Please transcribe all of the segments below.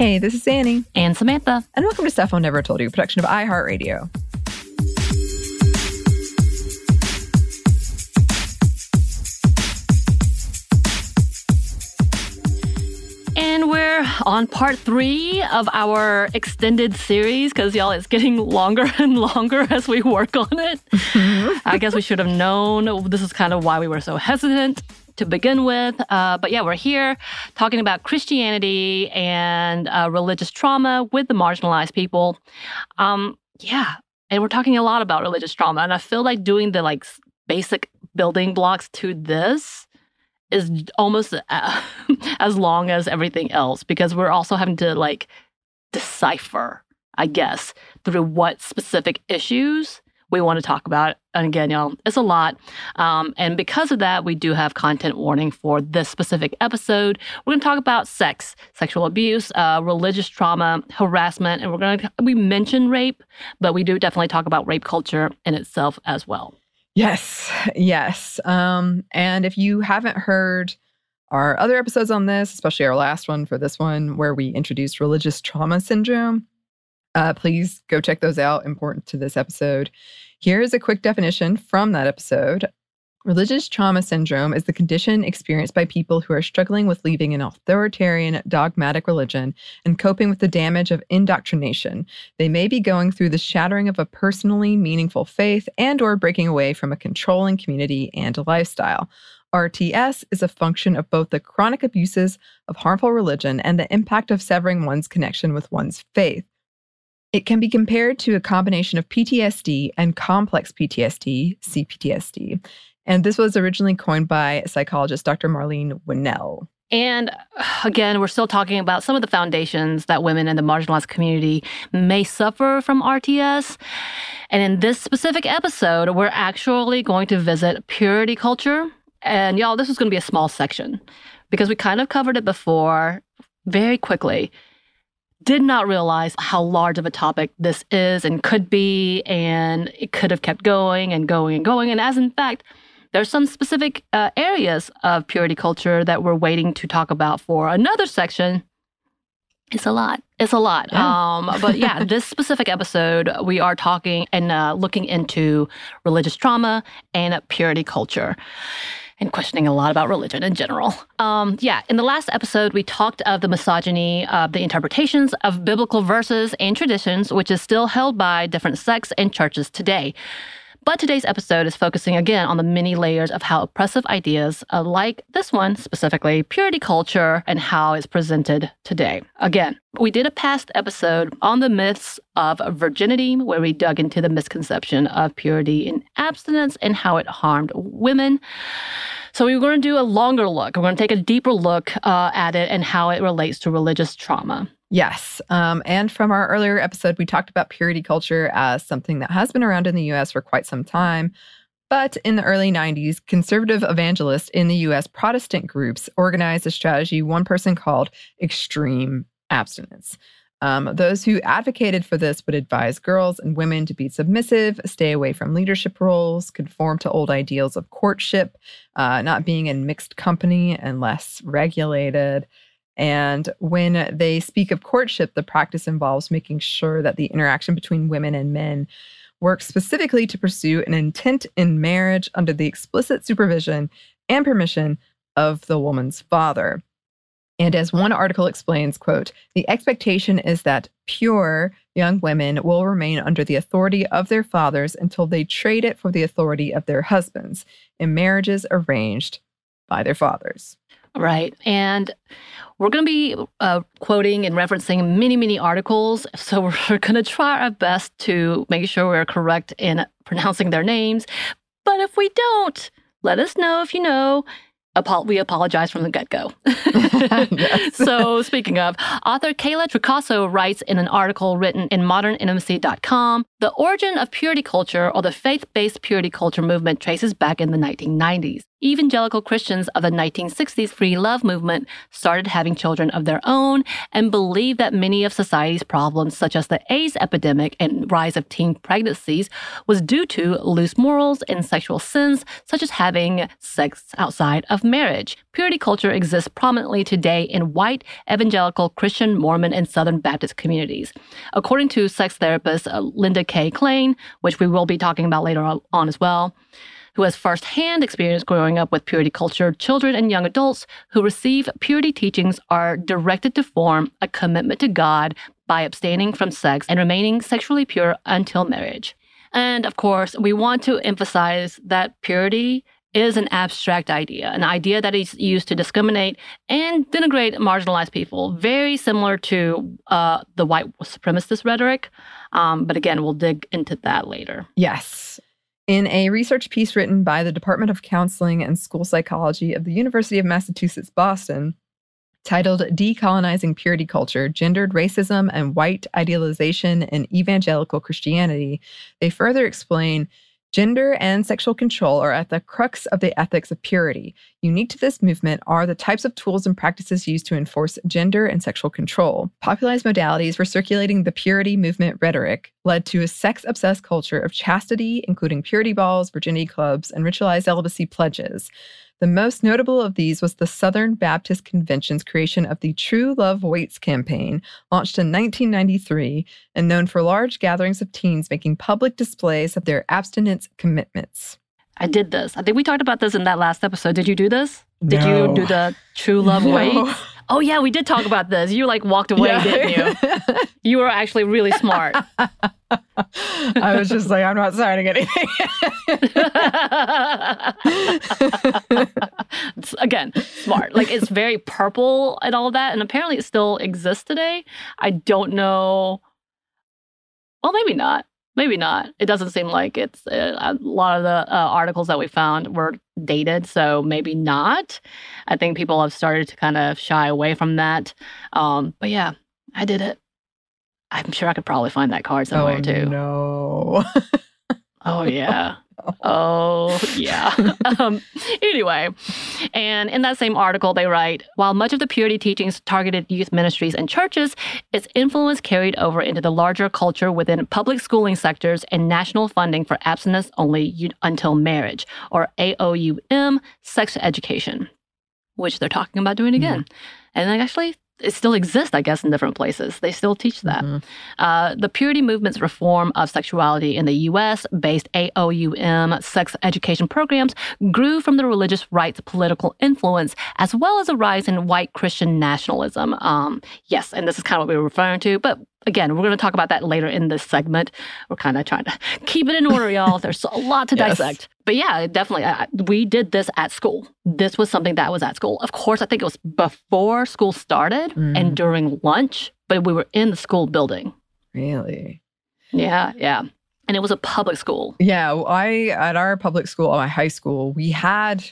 Hey, this is Annie. And Samantha. And welcome to Stuff I Never Told You, production of iHeartRadio. And we're on part three of our extended series because, y'all, it's getting longer and longer as we work on it. Mm-hmm. I guess we should have known. This is kind of why we were so hesitant to begin with. Uh, but yeah, we're here talking about Christianity and uh, religious trauma with the marginalized people. Um, yeah, and we're talking a lot about religious trauma, and I feel like doing the like basic building blocks to this is almost uh, as long as everything else because we're also having to like decipher, I guess, through what specific issues we want to talk about. And again, y'all, it's a lot. Um, and because of that, we do have content warning for this specific episode. We're going to talk about sex, sexual abuse, uh, religious trauma, harassment, and we're going to, we mention rape, but we do definitely talk about rape culture in itself as well. Yes, yes. Um, and if you haven't heard our other episodes on this, especially our last one for this one, where we introduced religious trauma syndrome, uh, please go check those out. Important to this episode. Here is a quick definition from that episode. Religious trauma syndrome is the condition experienced by people who are struggling with leaving an authoritarian, dogmatic religion and coping with the damage of indoctrination. They may be going through the shattering of a personally meaningful faith and or breaking away from a controlling community and lifestyle. RTS is a function of both the chronic abuses of harmful religion and the impact of severing one's connection with one's faith. It can be compared to a combination of PTSD and complex PTSD, CPTSD. And this was originally coined by psychologist Dr. Marlene Winell. And uh, again, we're still talking about some of the foundations that women in the marginalized community may suffer from RTS. And in this specific episode, we're actually going to visit purity culture. And y'all, this is going to be a small section because we kind of covered it before very quickly. Did not realize how large of a topic this is and could be, and it could have kept going and going and going. And as in fact, there's some specific uh, areas of purity culture that we're waiting to talk about for another section. It's a lot. It's a lot. Yeah. Um, but yeah, this specific episode, we are talking and uh, looking into religious trauma and purity culture and questioning a lot about religion in general. Um, yeah, in the last episode, we talked of the misogyny of the interpretations of biblical verses and traditions, which is still held by different sects and churches today. But today's episode is focusing again on the many layers of how oppressive ideas, uh, like this one specifically, purity culture, and how it's presented today. Again, we did a past episode on the myths of virginity, where we dug into the misconception of purity and abstinence and how it harmed women. So we are going to do a longer look. We're going to take a deeper look uh, at it and how it relates to religious trauma. Yes. Um, and from our earlier episode, we talked about purity culture as something that has been around in the US for quite some time. But in the early 90s, conservative evangelists in the US Protestant groups organized a strategy one person called extreme abstinence. Um, those who advocated for this would advise girls and women to be submissive, stay away from leadership roles, conform to old ideals of courtship, uh, not being in mixed company and less regulated. And when they speak of courtship, the practice involves making sure that the interaction between women and men works specifically to pursue an intent in marriage under the explicit supervision and permission of the woman's father. And as one article explains, quote, the expectation is that pure young women will remain under the authority of their fathers until they trade it for the authority of their husbands in marriages arranged by their fathers. Right. And we're going to be uh, quoting and referencing many, many articles. So we're going to try our best to make sure we're correct in pronouncing their names. But if we don't, let us know if you know we apologize from the get go. so, speaking of, author Kayla Tricasso writes in an article written in modernintimacy.com the origin of purity culture or the faith based purity culture movement traces back in the 1990s evangelical Christians of the 1960s free love movement started having children of their own and believed that many of society's problems, such as the AIDS epidemic and rise of teen pregnancies, was due to loose morals and sexual sins, such as having sex outside of marriage. Purity culture exists prominently today in white, evangelical, Christian, Mormon, and Southern Baptist communities. According to sex therapist uh, Linda Kay Klein, which we will be talking about later on as well, who has firsthand experience growing up with purity culture, children and young adults who receive purity teachings are directed to form a commitment to God by abstaining from sex and remaining sexually pure until marriage. And of course, we want to emphasize that purity is an abstract idea, an idea that is used to discriminate and denigrate marginalized people, very similar to uh, the white supremacist rhetoric. Um, but again, we'll dig into that later. Yes. In a research piece written by the Department of Counseling and School Psychology of the University of Massachusetts Boston, titled Decolonizing Purity Culture Gendered Racism and White Idealization in Evangelical Christianity, they further explain Gender and sexual control are at the crux of the ethics of purity. Unique to this movement are the types of tools and practices used to enforce gender and sexual control. Popularized modalities for circulating the purity movement rhetoric led to a sex obsessed culture of chastity, including purity balls, virginity clubs, and ritualized celibacy pledges. The most notable of these was the Southern Baptist Convention's creation of the True Love Waits campaign, launched in 1993 and known for large gatherings of teens making public displays of their abstinence commitments. I did this. I think we talked about this in that last episode. Did you do this? Did no. you do the True Love no. Waits? Oh yeah, we did talk about this. You like walked away, yeah. didn't you? you were actually really smart. I was just like, I'm not signing anything. Again, smart. Like it's very purple and all that, and apparently it still exists today. I don't know. Well, maybe not. Maybe not. It doesn't seem like it's uh, a lot of the uh, articles that we found were dated, so maybe not. I think people have started to kind of shy away from that. Um, but yeah, I did it. I'm sure I could probably find that card somewhere oh, too. No. oh yeah. Oh, yeah. um, anyway, and in that same article, they write While much of the purity teachings targeted youth ministries and churches, its influence carried over into the larger culture within public schooling sectors and national funding for abstinence only until marriage, or AOUM, sex education, which they're talking about doing again. Mm-hmm. And actually, it still exists, I guess, in different places. They still teach that. Mm-hmm. Uh, the Purity Movement's reform of sexuality in the U.S. based AOUM sex education programs grew from the religious right's political influence, as well as a rise in white Christian nationalism. Um, yes, and this is kind of what we were referring to, but again, we're going to talk about that later in this segment. We're kind of trying to keep it in order, y'all. There's a lot to yes. dissect. But yeah, definitely, uh, we did this at school. This was something that was at school. Of course, I think it was before school started mm. and during lunch, but we were in the school building. Really? Yeah, yeah. And it was a public school. Yeah, I at our public school, my high school, we had.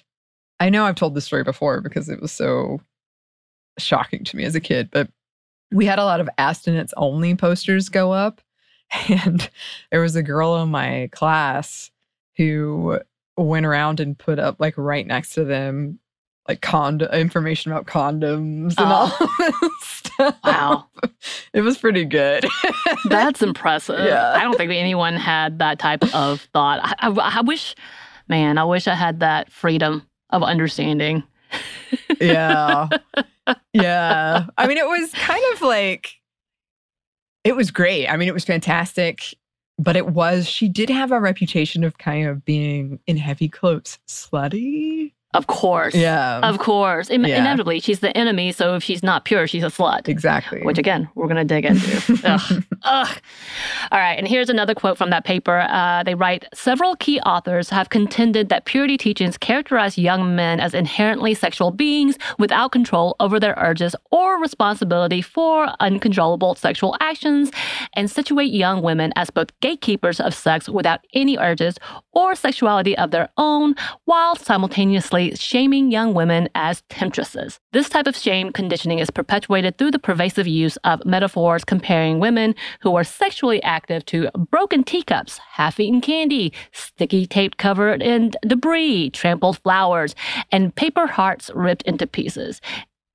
I know I've told this story before because it was so shocking to me as a kid, but we had a lot of abstinence only posters go up. And there was a girl in my class who went around and put up like right next to them like cond information about condoms and Oh. all this stuff. Wow. It was pretty good. That's impressive. Yeah. I don't think anyone had that type of thought. I, I, I wish, man, I wish I had that freedom of understanding. Yeah. Yeah. I mean, it was kind of like, it was great. I mean, it was fantastic, but it was, she did have a reputation of kind of being, in heavy clothes slutty. Of course. Yeah. Of course. In- Yeah. Inevitably, she's the enemy. So if she's not pure, she's a slut. exactly. Which again, we're going to dig into. Ugh. Ugh. All right. And here's another quote from that paper. Uh, they write Several key authors have contended that purity teachings characterize young men as inherently sexual beings without control over their urges or responsibility for uncontrollable sexual actions and situate young women as both gatekeepers of sex without any urges or sexuality of their own, while simultaneously shaming young women as temptresses. This type of shame conditioning is perpetuated through the pervasive use of metaphors comparing women who are sexually active to broken teacups, half eaten candy, sticky tape covered in debris, trampled flowers, and paper hearts ripped into pieces.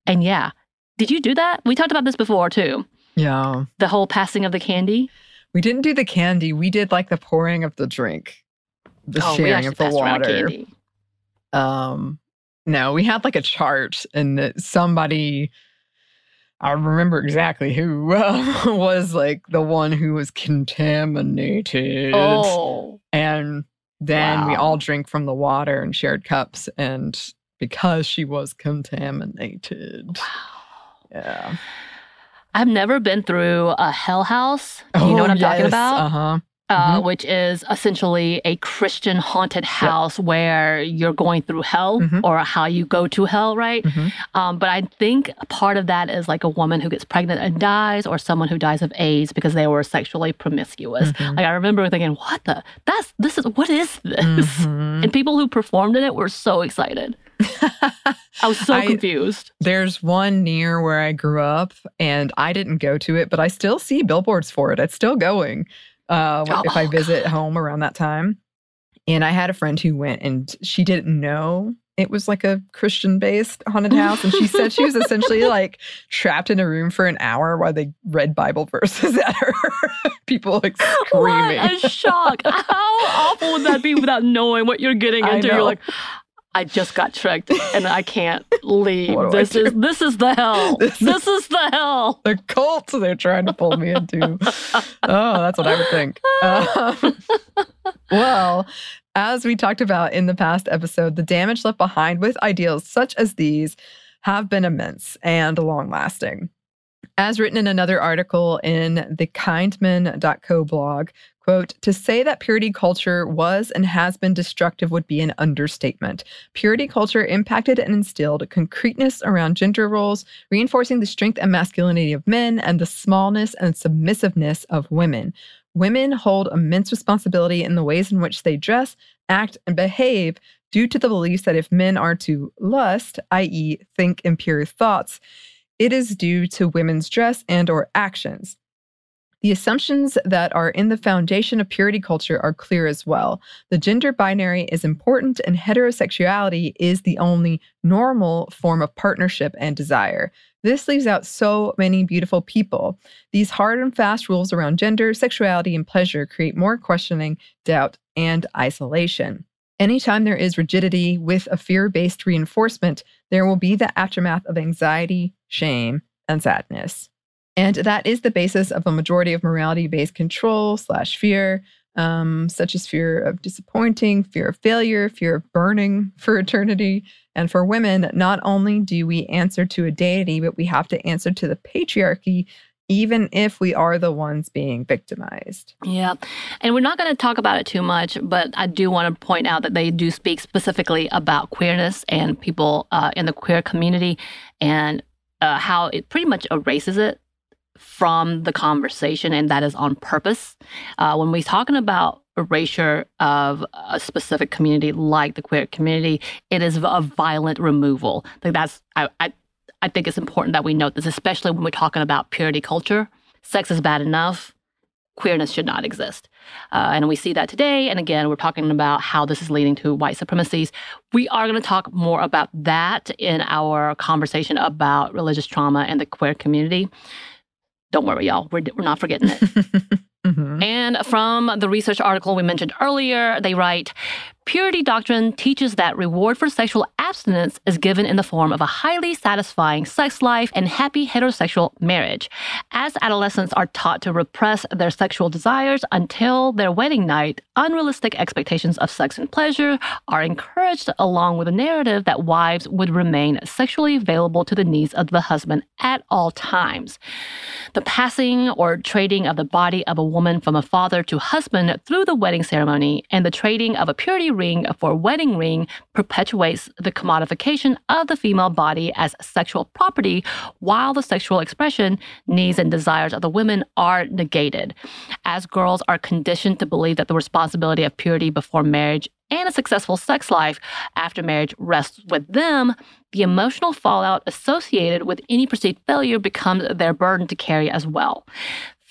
And yeah, did you do that? We talked about this before too. yeah. The whole passing of the candy. We didn't do the candy. We did like the pouring of the drink, the oh, sharing of the water. Um, no, we had like a chart, and somebody, I remember exactly who uh, was like the one who was contaminated. Oh, And then we all drank from the water and shared cups. And because she was contaminated. wow. Yeah. I've never been through a hell house. Do you know what I'm talking about? Uh huh. Uh, Mhm. which is essentially a Christian haunted house where you're going through hell Mhm. or how you go to hell, right? Mhm. Um, but I think part of that is like a woman who gets pregnant and dies, or someone who dies of AIDS because they were sexually promiscuous. Mhm. Like I remember thinking, "What the? That's this is what is this?" Mhm. And people who performed in it were so excited. I was so I- confused. There's one near where I grew up, and I didn't go to it, but I still see billboards for it. It's still going uh, Oh, if I visit home around that time. And I had a friend who went, and she didn't know it was like a Christian based haunted house. And she said she was essentially like trapped in a room for an hour while they read Bible verses at her. People like screaming. What a shock! How awful would that be without knowing what you're getting into? You're like, I just got tricked and I can't leave. What do I This is this is the hell. This This, is- is the hell. the cult they're trying to pull me into. oh, that's what I would think. Um, well, as we talked about in the past episode, the damage left behind with ideals such as these have been immense and long lasting. As written in another article in the kindman.co blog, quote, to say that purity culture was and has been destructive would be an understatement. Purity culture impacted and instilled concreteness around gender roles, reinforcing the strength and masculinity of men and the smallness and submissiveness of women. Women hold immense responsibility in the ways in which they dress, act, and behave due to the beliefs that if men are to lust, i.e., think impure thoughts, it is due to women's dress and or actions. The assumptions that are in the foundation of purity culture are clear as well. The gender binary is important and heterosexuality is the only normal form of partnership and desire. This leaves out so many beautiful people. These hard and fast rules around gender, sexuality, and pleasure create more questioning, doubt, and isolation. Anytime there is rigidity with a fear based reinforcement, there will be the aftermath of anxiety, shame, and sadness. And that is the basis of a majority of morality based control slash fear, um, such as fear of disappointing, fear of failure, fear of burning for eternity. And for women, not only do we answer to a deity, but we have to answer to the patriarchy, even if we are the ones being victimized. Yeah. And we're not going to talk about it too much, but I do want to point out that they do speak specifically about queerness and people uh, in the queer community and uh, how it pretty much erases it from the conversation, and that is on purpose. Uh, when we're talking about erasure of a specific community like the queer community, it is a violent removal. Like that's I, I I think it's important that we note this, especially when we're talking about purity culture. Sex is bad enough. queerness should not exist. Uh, and we see that today. And again, we're talking about how this is leading to white supremacies. We are going to talk more about that in our conversation about religious trauma and the queer community. Don't worry, y'all. We're, we're not forgetting it. mm-hmm. And from the research article we mentioned earlier, they write Purity doctrine teaches that reward for sexual abstinence is given in the form of a highly satisfying sex life and happy heterosexual marriage. As adolescents are taught to repress their sexual desires until their wedding night, unrealistic expectations of sex and pleasure are encouraged along with a narrative that wives would remain sexually available to the needs of the husband at all times. The passing or trading of the body of a woman from a father to husband through the wedding ceremony and the trading of a purity ring for a wedding ring perpetuates the commodification of the female body as sexual property, while the sexual expression, needs, and desires of the women are negated. As girls are conditioned to believe that the responsibility of purity before marriage and a successful sex life after marriage rests with them, the emotional fallout associated with any perceived failure becomes their burden to carry as well.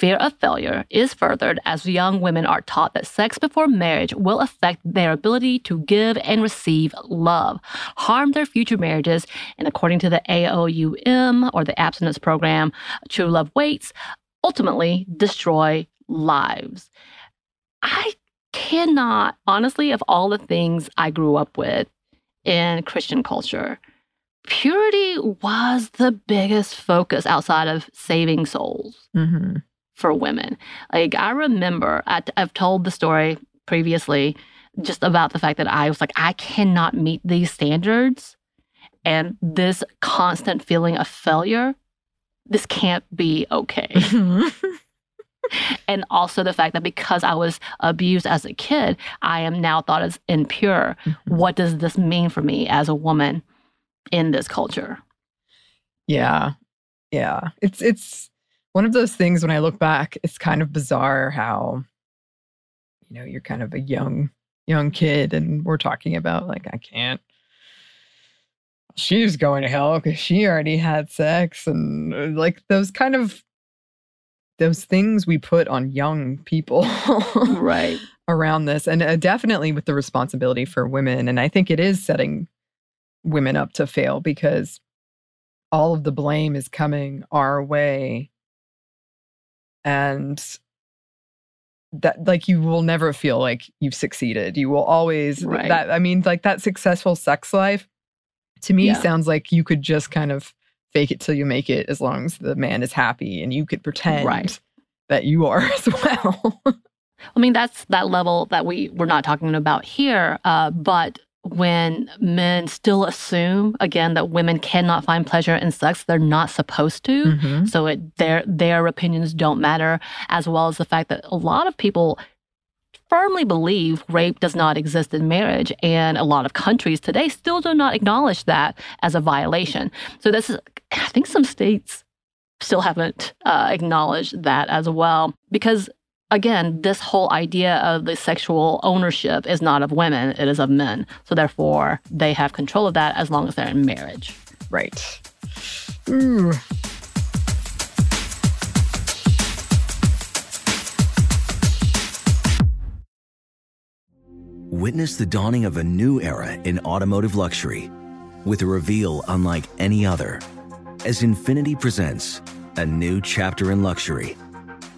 Fear of failure is furthered as young women are taught that sex before marriage will affect their ability to give and receive love, harm their future marriages, and according to the AOUM or the abstinence program, True Love Waits, ultimately destroy lives. I cannot, honestly, of all the things I grew up with in Christian culture, purity was the biggest focus outside of saving souls. Mm-hmm for women. Like I remember, I, I've told the story previously just about the fact that I was like, I cannot meet these standards. And this constant feeling of failure, this can't be okay. and also the fact that because I was abused as a kid, I am now thought as impure. Mm-hmm. What does this mean for me as a woman in this culture? Yeah. Yeah. It's it's one of those things when I look back, it's kind of bizarre how, you know, you're kind of a young, young kid and we're talking about like, I can't, she's going to hell because she already had sex and uh, like those kind of, those things we put on young people. right. Around this. And uh, definitely with the responsibility for women. And I think it is setting women up to fail because all of the blame is coming our way and that like you will never feel like you've succeeded you will always right. that i mean like that successful sex life to me yeah. sounds like you could just kind of fake it till you make it as long as the man is happy and you could pretend right. that you are as well i mean that's that level that we we're not talking about here uh, but when men still assume again that women cannot find pleasure in sex they're not supposed to mm-hmm. so it, their their opinions don't matter as well as the fact that a lot of people firmly believe rape does not exist in marriage and a lot of countries today still do not acknowledge that as a violation so this is i think some states still haven't uh, acknowledged that as well because again, this whole idea of the sexual ownership is not of women, it is of men. So therefore, they have control of that as long as they're in marriage. Right. Ooh. Witness the dawning of a new era in automotive luxury with a reveal unlike any other as Infiniti presents a new chapter in luxury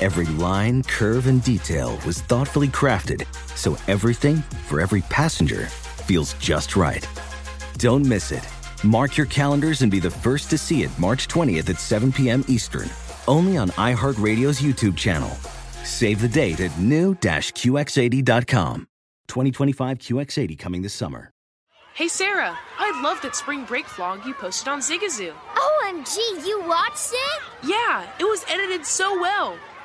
Every line, curve, and detail was thoughtfully crafted so everything for every passenger feels just right. Don't miss it. Mark your calendars and be the first to see it March 20th at 7 p.m. Eastern, only on iHeartRadio's YouTube channel. Save the date at new-QX80.com. 2025 QX80 coming this summer. Hey Sarah, I love that spring break vlog you posted on Zigazoo. OMG, you watched it? Yeah, it was edited so well.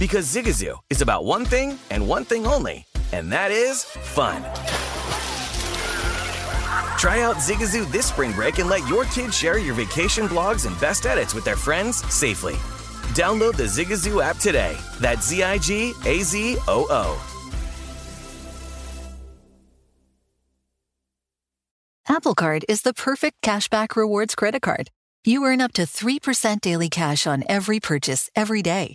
Because Zigazoo is about one thing and one thing only, and that is fun. Try out Zigazoo this spring break and let your kids share your vacation blogs and best edits with their friends safely. Download the Zigazoo app today. That's Z I G A Z O O. Apple Card is the perfect cashback rewards credit card. You earn up to 3% daily cash on every purchase every day.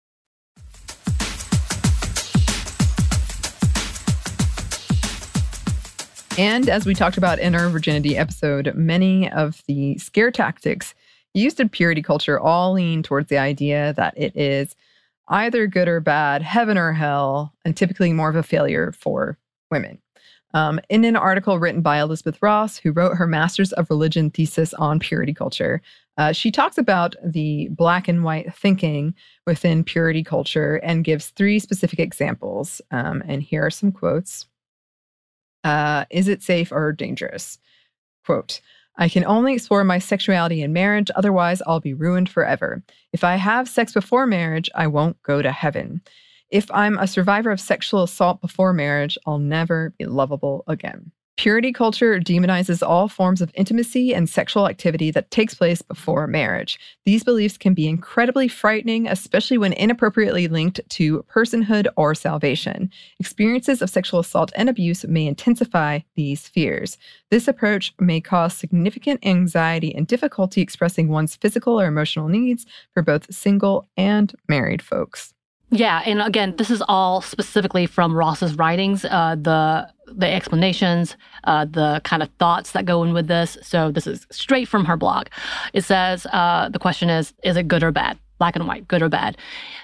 And as we talked about in our virginity episode, many of the scare tactics used in purity culture all lean towards the idea that it is either good or bad, heaven or hell, and typically more of a failure for women. Um, in an article written by Elizabeth Ross, who wrote her Master's of Religion thesis on purity culture, uh, she talks about the black and white thinking within purity culture and gives three specific examples. Um, and here are some quotes uh, Is it safe or dangerous? Quote, I can only explore my sexuality in marriage, otherwise, I'll be ruined forever. If I have sex before marriage, I won't go to heaven. If I'm a survivor of sexual assault before marriage, I'll never be lovable again. Purity culture demonizes all forms of intimacy and sexual activity that takes place before marriage. These beliefs can be incredibly frightening, especially when inappropriately linked to personhood or salvation. Experiences of sexual assault and abuse may intensify these fears. This approach may cause significant anxiety and difficulty expressing one's physical or emotional needs for both single and married folks. Yeah, and again, this is all specifically from Ross's writings, uh, the the explanations, uh, the kind of thoughts that go in with this. So this is straight from her blog. It says uh, the question is: Is it good or bad? Black and white, good or bad?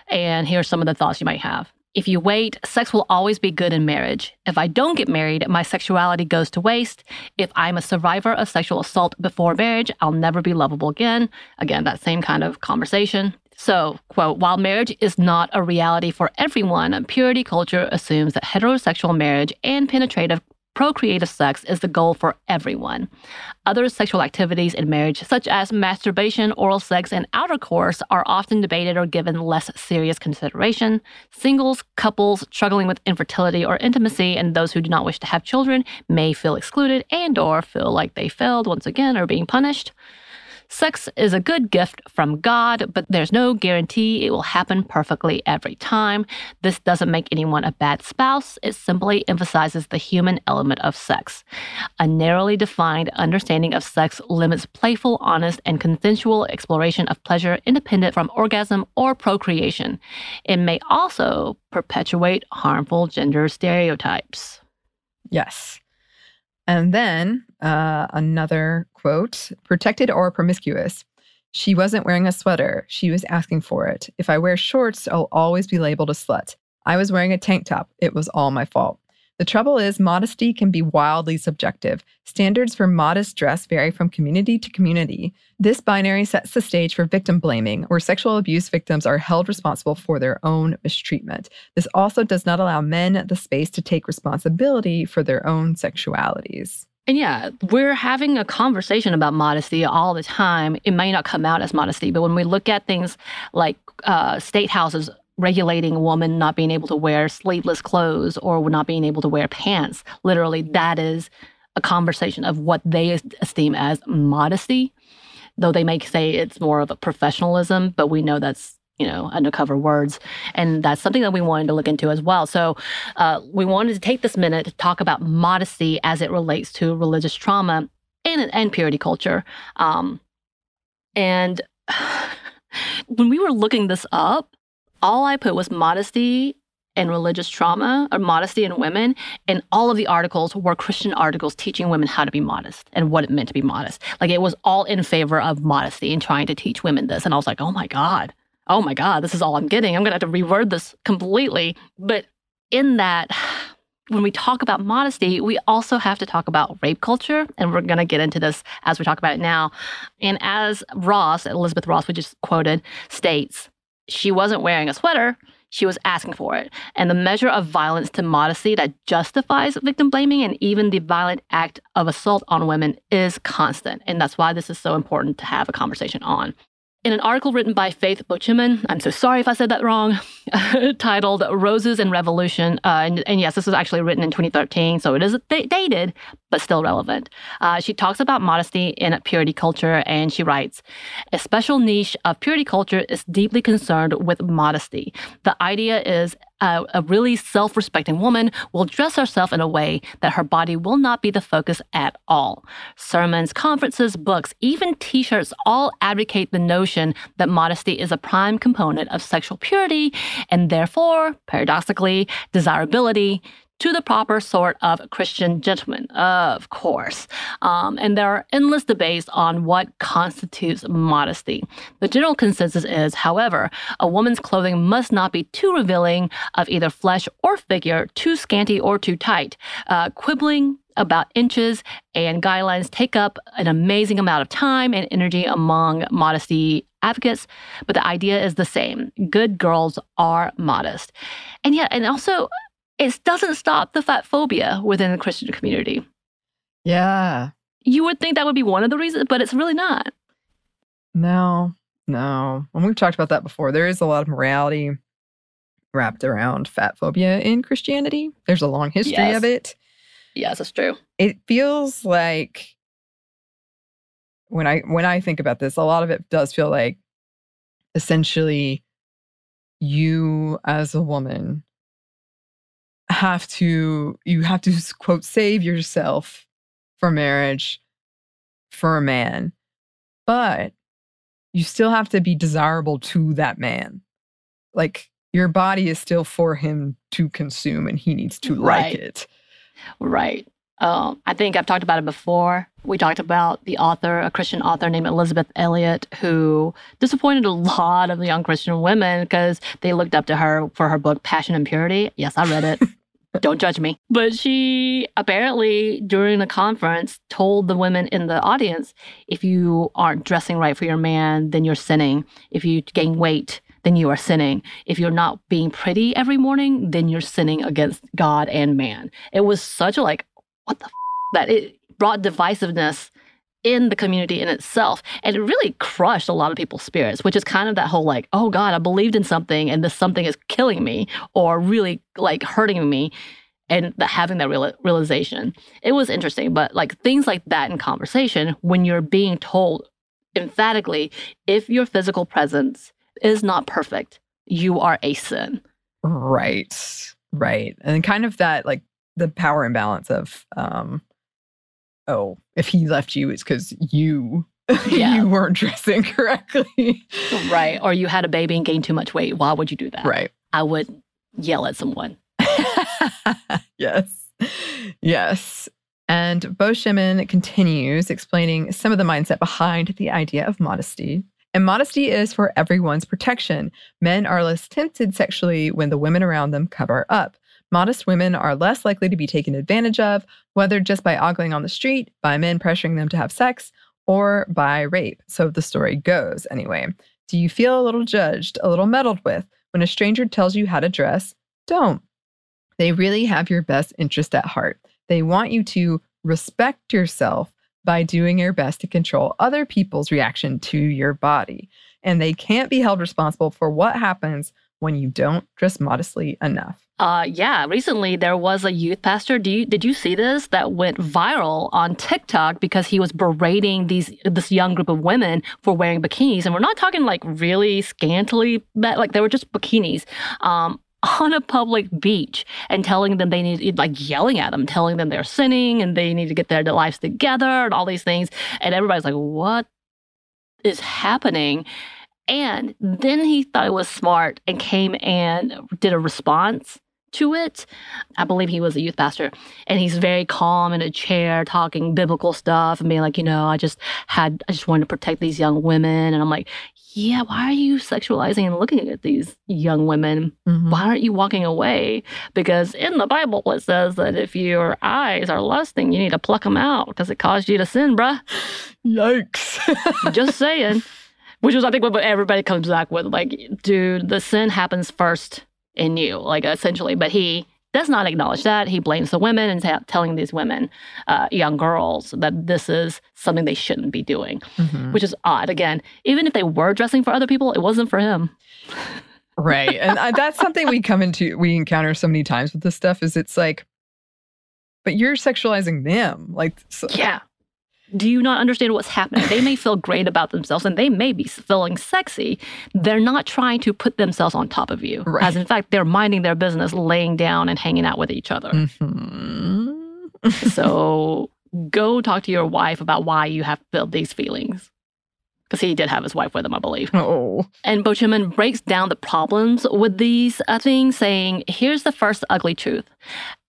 And here's some of the thoughts you might have. If you wait, sex will always be good in marriage. If I don't get married, my sexuality goes to waste. If I'm a survivor of sexual assault before marriage, I'll never be lovable again. Again, that same kind of conversation. So, quote, while marriage is not a reality for everyone, purity culture assumes that heterosexual marriage and penetrative procreative sex is the goal for everyone. Other sexual activities in marriage, such as masturbation, oral sex, and outer course, are often debated or given less serious consideration. Singles, couples struggling with infertility or intimacy, and those who do not wish to have children may feel excluded and or feel like they failed once again or being punished. Sex is a good gift from God, but there's no guarantee it will happen perfectly every time. This doesn't make anyone a bad spouse, it simply emphasizes the human element of sex. A narrowly defined understanding of sex limits playful, honest, and consensual exploration of pleasure independent from orgasm or procreation. It may also perpetuate harmful gender stereotypes. Yes. And then uh, another quote protected or promiscuous. She wasn't wearing a sweater. She was asking for it. If I wear shorts, I'll always be labeled a slut. I was wearing a tank top. It was all my fault. The trouble is, modesty can be wildly subjective. Standards for modest dress vary from community to community. This binary sets the stage for victim blaming, where sexual abuse victims are held responsible for their own mistreatment. This also does not allow men the space to take responsibility for their own sexualities. And yeah, we're having a conversation about modesty all the time. It may not come out as modesty, but when we look at things like uh, state houses regulating a woman not being able to wear sleeveless clothes or not being able to wear pants. Literally, that is a conversation of what they esteem as modesty, though they may say it's more of a professionalism, but we know that's you know undercover words and that's something that we wanted to look into as well so uh, we wanted to take this minute to talk about modesty as it relates to religious trauma and and purity culture. Um, and when we were looking this up, all I put was modesty and religious trauma or modesty in women. And all of the articles were Christian articles teaching women how to be modest and what it meant to be modest. Like it was all in favor of modesty and trying to teach women this. And I was like, oh my God, oh my God, this is all I'm getting. I'm going to have to reword this completely. But in that, when we talk about modesty, we also have to talk about rape culture. And we're going to get into this as we talk about it now. And as Ross, Elizabeth Ross, we just quoted, states, she wasn't wearing a sweater she was asking for it. And the measure of violence to modesty that justifies victim blaming and even the violent act of assault on women is constant. And that's why this is so important to have a conversation on in an article written by Faith Beauchemin, I'm so sorry if I said that wrong, titled Roses and Revolution. Uh, and, and, yes, this was actually written in 2013, so it is dated, but still relevant. Uh, she talks about modesty in purity culture, and she writes A special niche of purity culture is deeply concerned with modesty. The idea is a, a really self respecting woman will dress herself in a way that her body will not be the focus at all. Sermons, conferences, books, even t shirts all advocate the notion that modesty is a prime component of sexual purity and therefore, paradoxically, desirability to the proper sort of Christian gentleman, of course. Um, and there are endless debates on what constitutes modesty. The general consensus is, however, a woman's clothing must not be too revealing of either flesh or figure, too scanty or too tight. Uh, quibbling about inches and guidelines take up an amazing amount of time and energy among modesty advocates, but the idea is the same. Good girls are modest. And yet, and also, it doesn't stop the fat phobia within the Christian community. Yeah. You would think that would be one of the reasons, but it's really not. No, no. And we've talked about that before. There is a lot of morality wrapped around fat phobia in Christianity. There's a long history yes. of it. Yes, that's true. It feels like when I when I think about this, a lot of it does feel like essentially you as a woman have to you have to quote save yourself for marriage for a man but you still have to be desirable to that man. Like your body is still for him to consume and he needs to right. like it. Right um, I think I've talked about it before. We talked about the author, a Christian author named Elisabeth Elliot, who disappointed a lot of the young Christian women because they looked up to her for her book, Passion and Purity. Yes, I read it. Don't judge me. But she apparently, during the conference, told the women in the audience if you aren't dressing right for your man, then you're sinning. If you gain weight, then you are sinning. If you're not being pretty every morning, then you're sinning against God and man. It was such a like, what the f-? that it brought divisiveness in the community in itself. And it really crushed a lot of people's spirits, which is kind of that whole like, oh God, I believed in something and this something is killing me or really like hurting me. And the, having that real, realization, it was interesting. But like things like that in conversation, when you're being told emphatically, if your physical presence is not perfect, you are a sin. Right. Right. And kind of that like the power imbalance of um oh, if he left you, it's because you yeah. you weren't dressing correctly. right. Or you had a baby and gained too much weight. Why would you do that? Right. I would yell at someone. yes. Yes. And Bo Beauchemin continues explaining some of the mindset behind the idea of modesty. And modesty is for everyone's protection. Men are less tempted sexually when the women around them cover up. Modest women are less likely to be taken advantage of, whether just by ogling on the street, by men pressuring them to have sex, or by rape. So the story goes, anyway. Do you feel a little judged, a little meddled with when a stranger tells you how to dress? Don't. They really have your best interest at heart. They want you to respect yourself by doing your best to control other people's reaction to your body. And they can't be held responsible for what happens when you don't dress modestly enough. Uh, yeah, recently there was a youth pastor. Do you, did you see this that went viral on TikTok because he was berating these this young group of women for wearing bikinis, and we're not talking like really scantily, but like they were just bikinis. Um, on a public beach and telling them they need, like yelling at them, telling them they're sinning and they need to get their lives together and all these things. And everybody's like, what is happening? And then he thought it was smart and came and did a response to it. I believe he was a youth pastor, and he's very calm in a chair talking biblical stuff and being like, you know, I just had, I just wanted to protect these young women. And I'm like, yeah, why are you sexualizing and looking at these young women? Mhm. Why aren't you walking away? Because in the Bible, it says that if your eyes are lusting, you need to pluck them out because it caused you to sin, bruh. Yikes. Just saying. Which was, I think, what everybody comes back with. Like, dude, the sin happens first in you, like, essentially. But he does not acknowledge that. He blames the women and ta- telling these women, uh, young girls, that this is something they shouldn't be doing, Mhm. which is odd. Again, even if they were dressing for other people, it wasn't for him. right and uh, that's something we come into we encounter so many times with this stuff is it's like but you're sexualizing them like so, Yeah. Do you not understand what's happening? They may feel great about themselves and they may be feeling sexy. They're not trying to put themselves on top of you. Right. As in fact, they're minding their business, laying down and hanging out with each other. Mhm. so go talk to your wife about why you have felt these feelings. Because he did have his wife with him, I believe. oh And Beauchemin breaks down the problems with these uh, things, saying, here's the first ugly truth.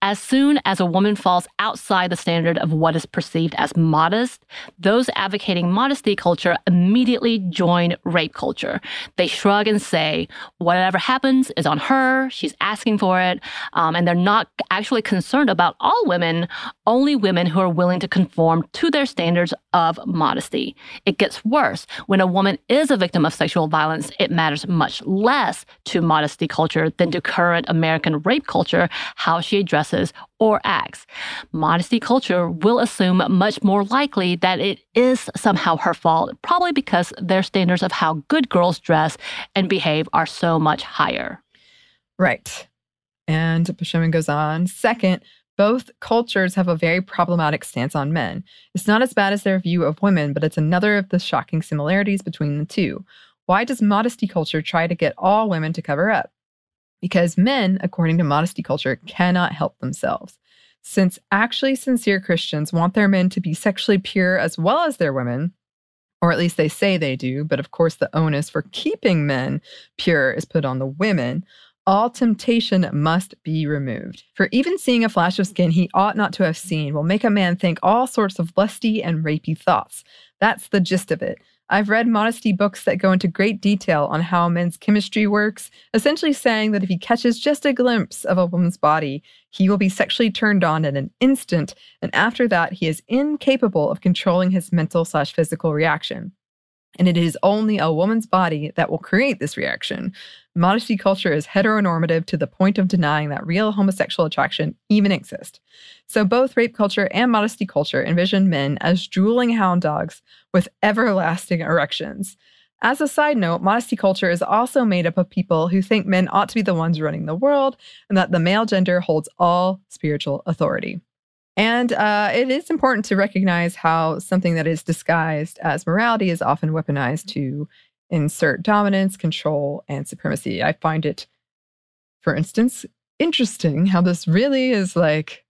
As soon as a woman falls outside the standard of what is perceived as modest, those advocating modesty culture immediately join rape culture. They shrug and say, whatever happens is on her, she's asking for it, um, and they're not actually concerned about all women, only women who are willing to conform to their standards of modesty. It gets worse. When a woman is a victim of sexual violence, it matters much less to modesty culture than to current American rape culture how she addresses or acts. Modesty culture will assume much more likely that it is somehow her fault, probably because their standards of how good girls dress and behave are so much higher. right. And Beauchemin goes on. Second both cultures have a very problematic stance on men. It's not as bad as their view of women but it's another of the shocking similarities between the two. Why does modesty culture try to get all women to cover up because men, according to modesty culture, cannot help themselves. Since actually sincere Christians want their men to be sexually pure as well as their women, or at least they say they do, but of course the onus for keeping men pure is put on the women, all temptation must be removed. For even seeing a flash of skin he ought not to have seen will make a man think all sorts of lusty and rapey thoughts. That's the gist of it. I've read modesty books that go into great detail on how men's chemistry works, essentially saying that if he catches just a glimpse of a woman's body, he will be sexually turned on in an instant, and after that, he is incapable of controlling his mental slash physical reaction. And it is only a woman's body that will create this reaction. Modesty culture is heteronormative to the point of denying that real homosexual attraction even exists. So both rape culture and modesty culture envision men as drooling hound dogs with everlasting erections. As a side note, modesty culture is also made up of people who think men ought to be the ones running the world and that the male gender holds all spiritual authority. And uh, it is important to recognize how something that is disguised as morality is often weaponized to insert dominance, control, and supremacy. I find it, for instance, interesting how this really is like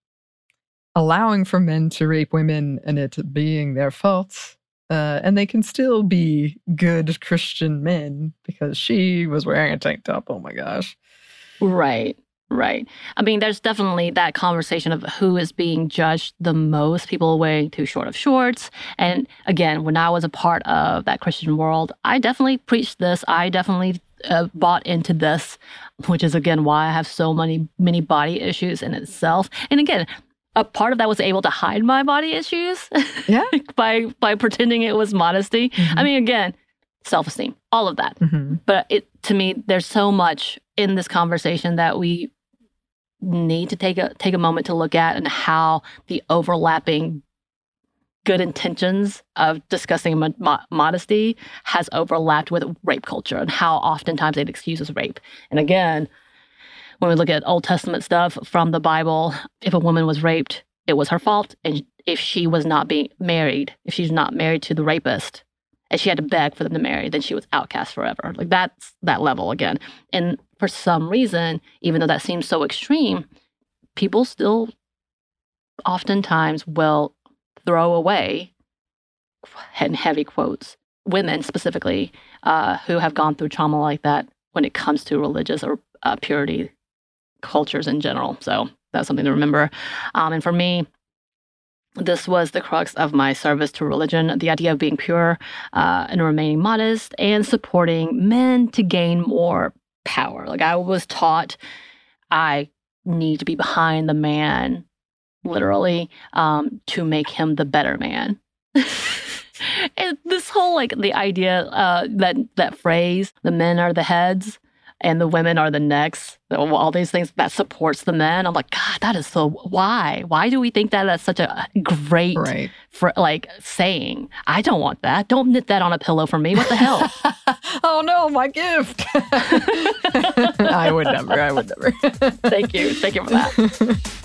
allowing for men to rape women and it being their fault. Uh, and they can still be good Christian men because she was wearing a tank top. Oh my gosh. Right, right. I mean, there's definitely that conversation of who is being judged the most. People wearing too short of shorts. And again, when I was a part of that Christian world, I definitely preached this. I definitely uh, bought into this, which is again why I have so many many body issues in itself. And again, a part of that was able to hide my body issues Yeah. by by pretending it was modesty. Mhm. I mean, again, self-esteem, all of that hmm but it to me there's so much in this conversation that we need to take a take a moment to look at and how the overlapping good intentions of discussing mo- mo- modesty has overlapped with rape culture and how oftentimes it excuses rape. And again when we look at old testament stuff from the bible if a woman was raped it was her fault. And if she was not being married if she's not married to the rapist and she had to beg for them to marry, then she was outcast forever. Like that's that level again. And for some reason, even though that seems so extreme, people still oftentimes will throw away, in heavy quotes, women specifically uh, who have gone through trauma like that when it comes to religious or uh, purity cultures in general. So that's something to remember. Um, and for me, this was the crux of my service to religion the idea of being pure uh, and remaining modest and supporting men to gain more power. Like I was taught I need to be behind the man, literally, um, to make him the better man. and this whole like the idea uh, that that phrase, the men are the heads and the women are the necks, all these things that supports the men. I'm like, God, that is so. Why? Why do we think that that's such a great, Right. for, like saying? I don't want that. Don't knit that on a pillow for me. What the hell? oh no, my gift. I would never. I would never. Thank you. Thank you for that.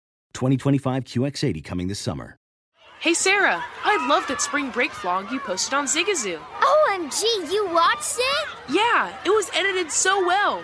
2025 QX80 coming this summer. Hey Sarah, I love that spring break vlog you posted on Zigazoo. OMG, you watched it? Yeah, it was edited so well.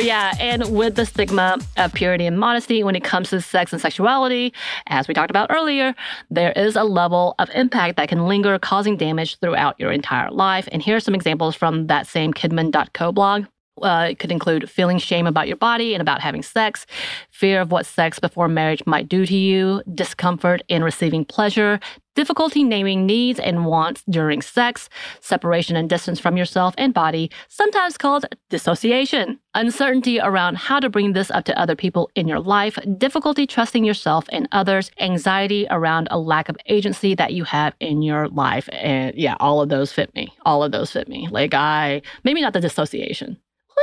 But yeah, and with the stigma of purity and modesty when it comes to sex and sexuality, as we talked about earlier, there is a level of impact that can linger, causing damage throughout your entire life. And here are some examples from that same Kidman.co blog. Uh, it could include feeling shame about your body and about having sex, fear of what sex before marriage might do to you, discomfort in receiving pleasure, difficulty naming needs and wants during sex, separation and distance from yourself and body, sometimes called dissociation, uncertainty around how to bring this up to other people in your life, difficulty trusting yourself and others, anxiety around a lack of agency that you have in your life. And yeah, all of those fit me. All of those fit me. Like, I, maybe not the dissociation.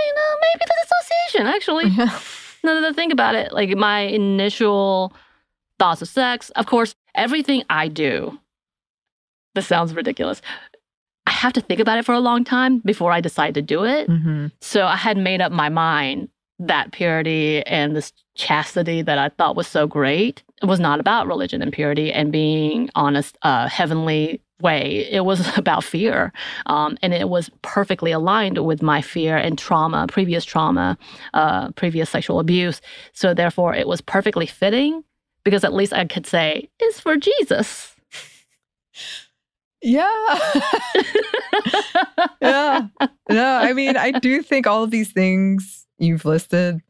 You know, maybe the association, actually. now that I think about it, like my initial thoughts of sex, of course, everything I do, this sounds ridiculous. I have to think about it for a long time before I decide to do it. Mm-hmm. So I had made up my mind that purity and this chastity that I thought was so great was not about religion and purity and being honest, uh, heavenly way. It was about fear. Um, and it was perfectly aligned with my fear and trauma, previous trauma, uh, previous sexual abuse. So therefore, it was perfectly fitting because at least I could say, it's for Jesus. Yeah. yeah. No, I mean, I do think all of these things you've listed,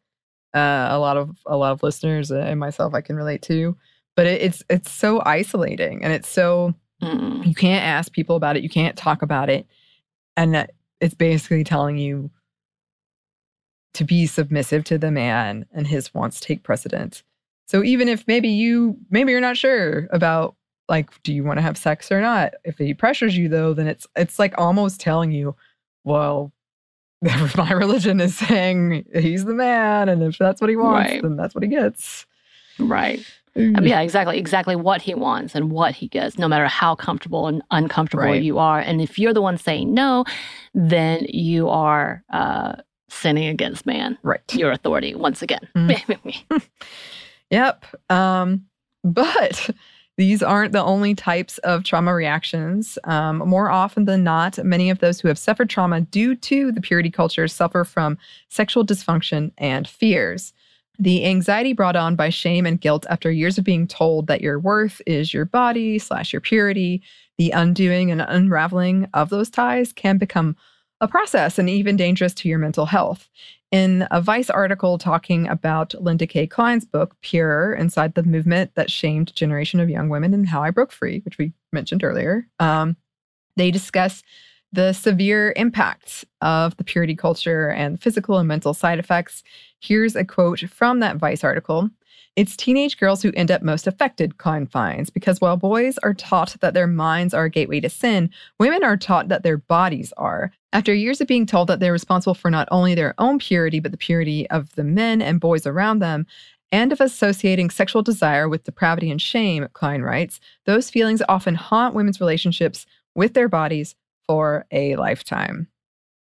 uh, a lot of a lot of listeners and myself I can relate to. But it, it's it's so isolating and it's so Mm. you can't ask people about it, you can't talk about it, and that it's basically telling you to be submissive to the man and his wants take precedence. So even if maybe you maybe you're not sure about like do you want to have sex or not, if he pressures you though, then it's it's like almost telling you, well, my religion is saying he's the man, and if that's what he wants, Right. then that's what he gets. Right. I mean, yeah, exactly, exactly what he wants and what he gets, no matter how comfortable and uncomfortable Right. you are. And if you're the one saying no, then you are uh, sinning against man, right? Your authority once again. Mm. Yep. Um, but these aren't the only types of trauma reactions. Um, more often than not, many of those who have suffered trauma due to the purity culture suffer from sexual dysfunction and fears. The anxiety brought on by shame and guilt after years of being told that your worth is your body slash your purity, the undoing and unraveling of those ties can become a process and even dangerous to your mental health. In a Vice article talking about Linda Kay Klein's book, Pure, Inside the Movement That Shamed Generation of Young Women and How I Broke Free, which we mentioned earlier, um, they discuss the severe impacts of the purity culture and physical and mental side effects. Here's a quote from that Vice article. It's teenage girls who end up most affected, Klein finds, because while boys are taught that their minds are a gateway to sin, women are taught that their bodies are. After years of being told that they're responsible for not only their own purity, but the purity of the men and boys around them, and of associating sexual desire with depravity and shame, Klein writes, those feelings often haunt women's relationships with their bodies for a lifetime.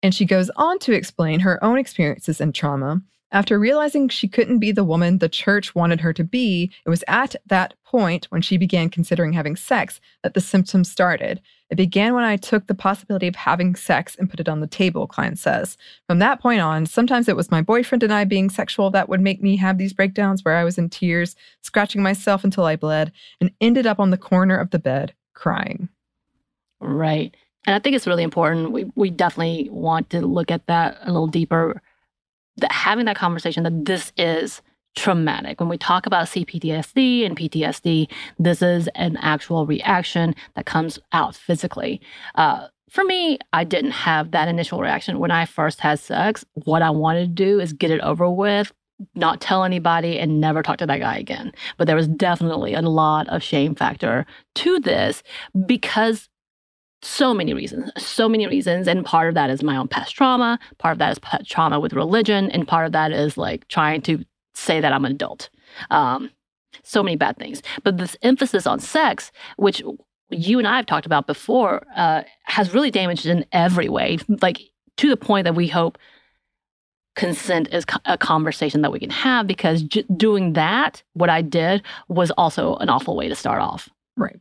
And she goes on to explain her own experiences and trauma. After realizing she couldn't be the woman the church wanted her to be, it was at that point when she began considering having sex that the symptoms started. It began when I took the possibility of having sex and put it on the table, Klein says. From that point on, sometimes it was my boyfriend and I being sexual that would make me have these breakdowns where I was in tears, scratching myself until I bled, and ended up on the corner of the bed crying. Right. And I think it's really important. We we definitely want to look at that a little deeper. That having that conversation that this is traumatic. When we talk about CPTSD and PTSD, this is an actual reaction that comes out physically. Uh, for me, I didn't have that initial reaction when I first had sex. What I wanted to do is get it over with, not tell anybody, and never talk to that guy again. But there was definitely a lot of shame factor to this because so many reasons, so many reasons. And part of that is my own past trauma, part of that is trauma with religion, and part of that is like trying to say that I'm an adult. Um, so many bad things. But this emphasis on sex, which you and I have talked about before, uh, has really damaged in every way, like to the point that we hope consent is a conversation that we can have because j- doing that, what I did, was also an awful way to start off. Right.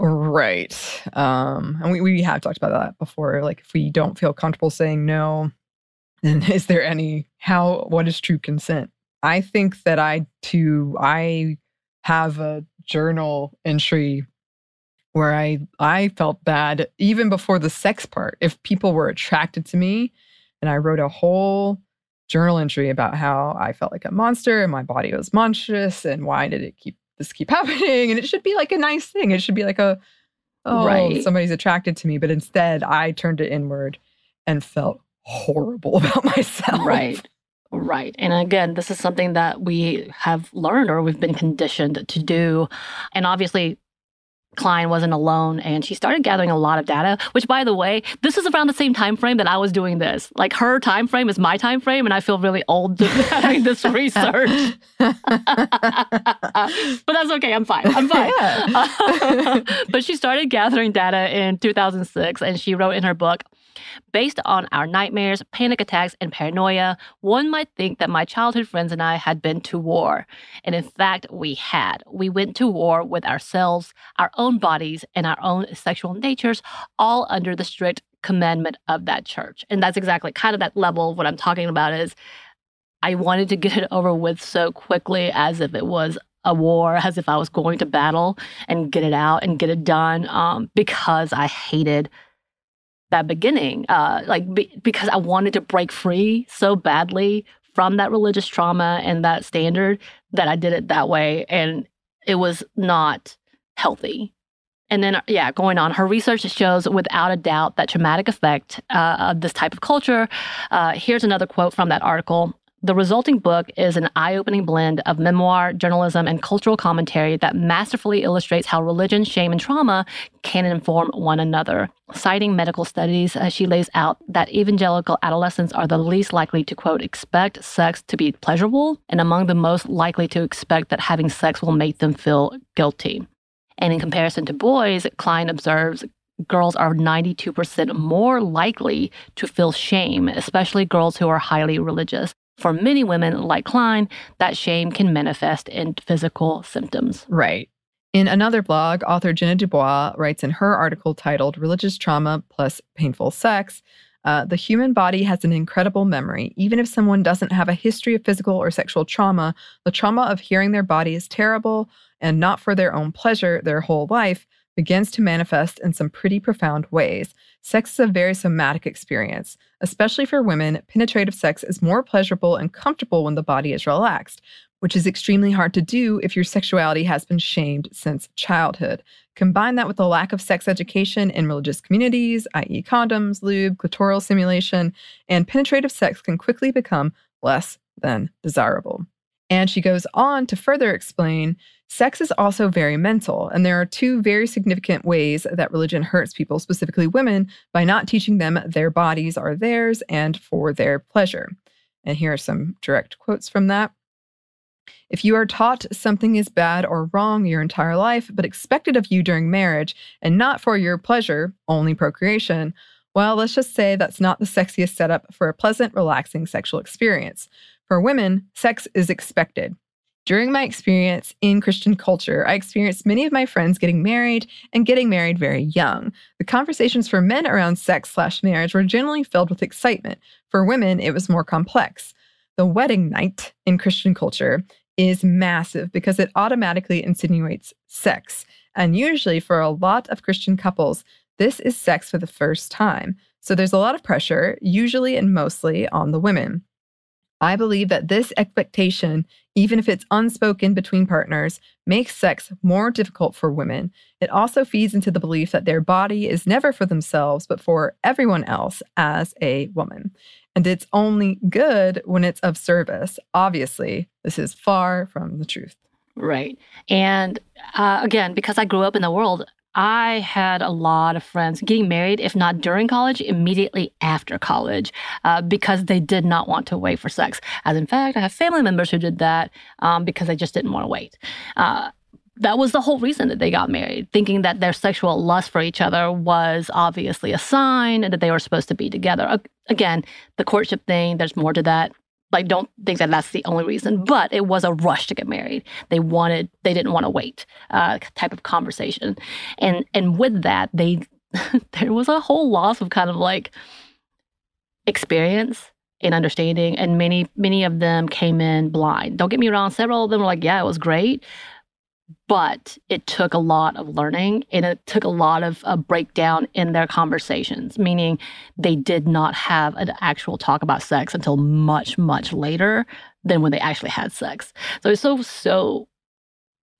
Right. Um, and we, we have talked about that before. Like, if we don't feel comfortable saying no, then is there any how what is true consent? I think that I too I have a journal entry where I I felt bad even before the sex part. If people were attracted to me, and I wrote a whole journal entry about how I felt like a monster and my body was monstrous and why did it keep this keep happening? And it should be like a nice thing. It should be like a oh Right. somebody's attracted to me. But instead I turned it inward and felt horrible about myself. Right. Right. And again, this is something that we have learned or we've been conditioned to do. And obviously, Klein wasn't alone and she started gathering a lot of data, which by the way, this is around the same time frame that I was doing this. Like her time frame is my time frame and I feel really old having this research. but that's okay. I'm fine. I'm fine. but she started gathering data in 2006 and she wrote in her book Based on our nightmares, panic attacks, and paranoia, one might think that my childhood friends and I had been to war. And in fact, we had. We went to war with ourselves, our own bodies, and our own sexual natures, all under the strict commandment of that church. And that's exactly kind of that level of what I'm talking about is I wanted to get it over with so quickly as if it was a war, as if I was going to battle and get it out and get it done um, because I hated that beginning. Uh, like, be, because I wanted to break free so badly from that religious trauma and that standard that I did it that way. And it was not healthy. And then, yeah, going on, her research shows without a doubt that traumatic effect uh, of this type of culture. Uh, here's another quote from that article. The resulting book is an eye opening blend of memoir, journalism, and cultural commentary that masterfully illustrates how religion, shame, and trauma can inform one another. Citing medical studies, uh, she lays out that evangelical adolescents are the least likely to, quote, expect sex to be pleasurable, and among the most likely to expect that having sex will make them feel guilty. And in comparison to boys, Klein observes girls are 92% more likely to feel shame, especially girls who are highly religious. For many women, like Klein, that shame can manifest in physical symptoms. Right. In another blog, author Jenna Dubois writes in her article titled Religious Trauma Plus Painful Sex uh, The human body has an incredible memory. Even if someone doesn't have a history of physical or sexual trauma, the trauma of hearing their body is terrible and not for their own pleasure their whole life begins to manifest in some pretty profound ways. Sex is a very somatic experience. Especially for women, penetrative sex is more pleasurable and comfortable when the body is relaxed, which is extremely hard to do if your sexuality has been shamed since childhood. Combine that with the lack of sex education in religious communities, i.e., condoms, lube, clitoral stimulation, and penetrative sex can quickly become less than desirable. And she goes on to further explain sex is also very mental. And there are two very significant ways that religion hurts people, specifically women, by not teaching them their bodies are theirs and for their pleasure. And here are some direct quotes from that. If you are taught something is bad or wrong your entire life, but expected of you during marriage and not for your pleasure, only procreation, well, let's just say that's not the sexiest setup for a pleasant, relaxing sexual experience. For women, sex is expected. During my experience in Christian culture, I experienced many of my friends getting married and getting married very young. The conversations for men around sex slash marriage were generally filled with excitement. For women, it was more complex. The wedding night in Christian culture is massive because it automatically insinuates sex. And usually, for a lot of Christian couples, this is sex for the first time. So there's a lot of pressure, usually and mostly on the women. I believe that this expectation, even if it's unspoken between partners, makes sex more difficult for women. It also feeds into the belief that their body is never for themselves, but for everyone else as a woman. And it's only good when it's of service. Obviously, this is far from the truth. Right. And uh, again, because I grew up in the world, I had a lot of friends getting married, if not during college, immediately after college, uh, because they did not want to wait for sex. As in fact, I have family members who did that um, because they just didn't want to wait. Uh, that was the whole reason that they got married, thinking that their sexual lust for each other was obviously a sign that they were supposed to be together. Again, the courtship thing, there's more to that like don't think that that's the only reason but it was a rush to get married. They wanted they didn't want to wait uh, type of conversation. And and with that they there was a whole loss of kind of like experience and understanding and many many of them came in blind. Don't get me wrong several of them were like yeah it was great but it took a lot of learning and it took a lot of a breakdown in their conversations meaning they did not have an actual talk about sex until much much later than when they actually had sex. So it's so so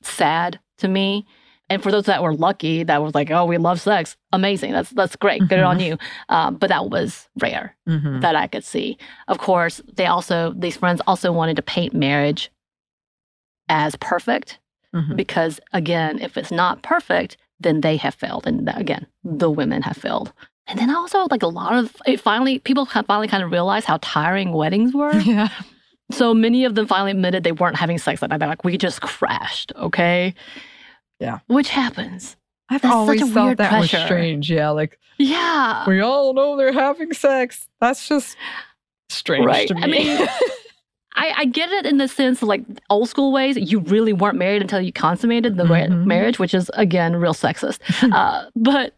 sad to me. And for those that were lucky that was like oh we love sex. Amazing. That's that's great. Mm-hmm. good on you. Um, but that was rare mm-hmm. that i could see. Of course they also these friends also wanted to paint marriage as perfect Mm-hmm. Because again, if it's not perfect, then they have failed. And again, the women have failed. And then also, like a lot of it finally, people finally kind of realized how tiring weddings were. Yeah. So many of them finally admitted they weren't having sex that night. They're like, we just crashed, okay? Yeah. Which happens. I've That's always such a thought that was strange. Yeah, like Yeah. we all know they're having sex. That's just strange Right. to me. I mean, I, I get it in the sense of like old school ways. You really weren't married until you consummated the Mhm. marriage, which is again real sexist. uh, but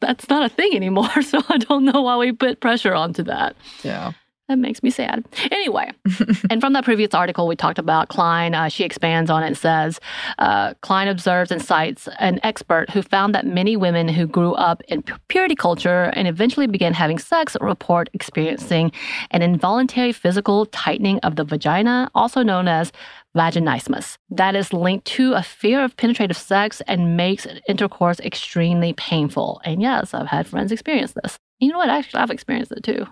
that's not a thing anymore. So I don't know why we put pressure onto that. yeah. That makes me sad. Anyway, and from that previous article we talked about Klein, uh, she expands on it and says uh, Klein observes and cites an expert who found that many women who grew up in purity culture and eventually began having sex report experiencing an involuntary physical tightening of the vagina, also known as vaginismus. That is linked to a fear of penetrative sex and makes intercourse extremely painful. And yes, I've had friends experience this. You know what? Actually, I've experienced it too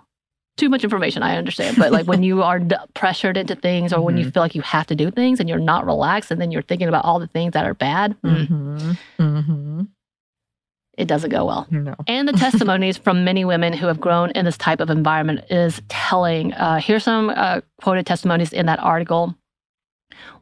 too much information i understand but like when you are d- pressured into things or when you feel like you have to do things and you're not relaxed and then you're thinking about all the things that are bad mm, Mm-hmm. Mm-hmm. it doesn't go well No. and the testimonies from many women who have grown in this type of environment is telling uh, here's some uh, quoted testimonies in that article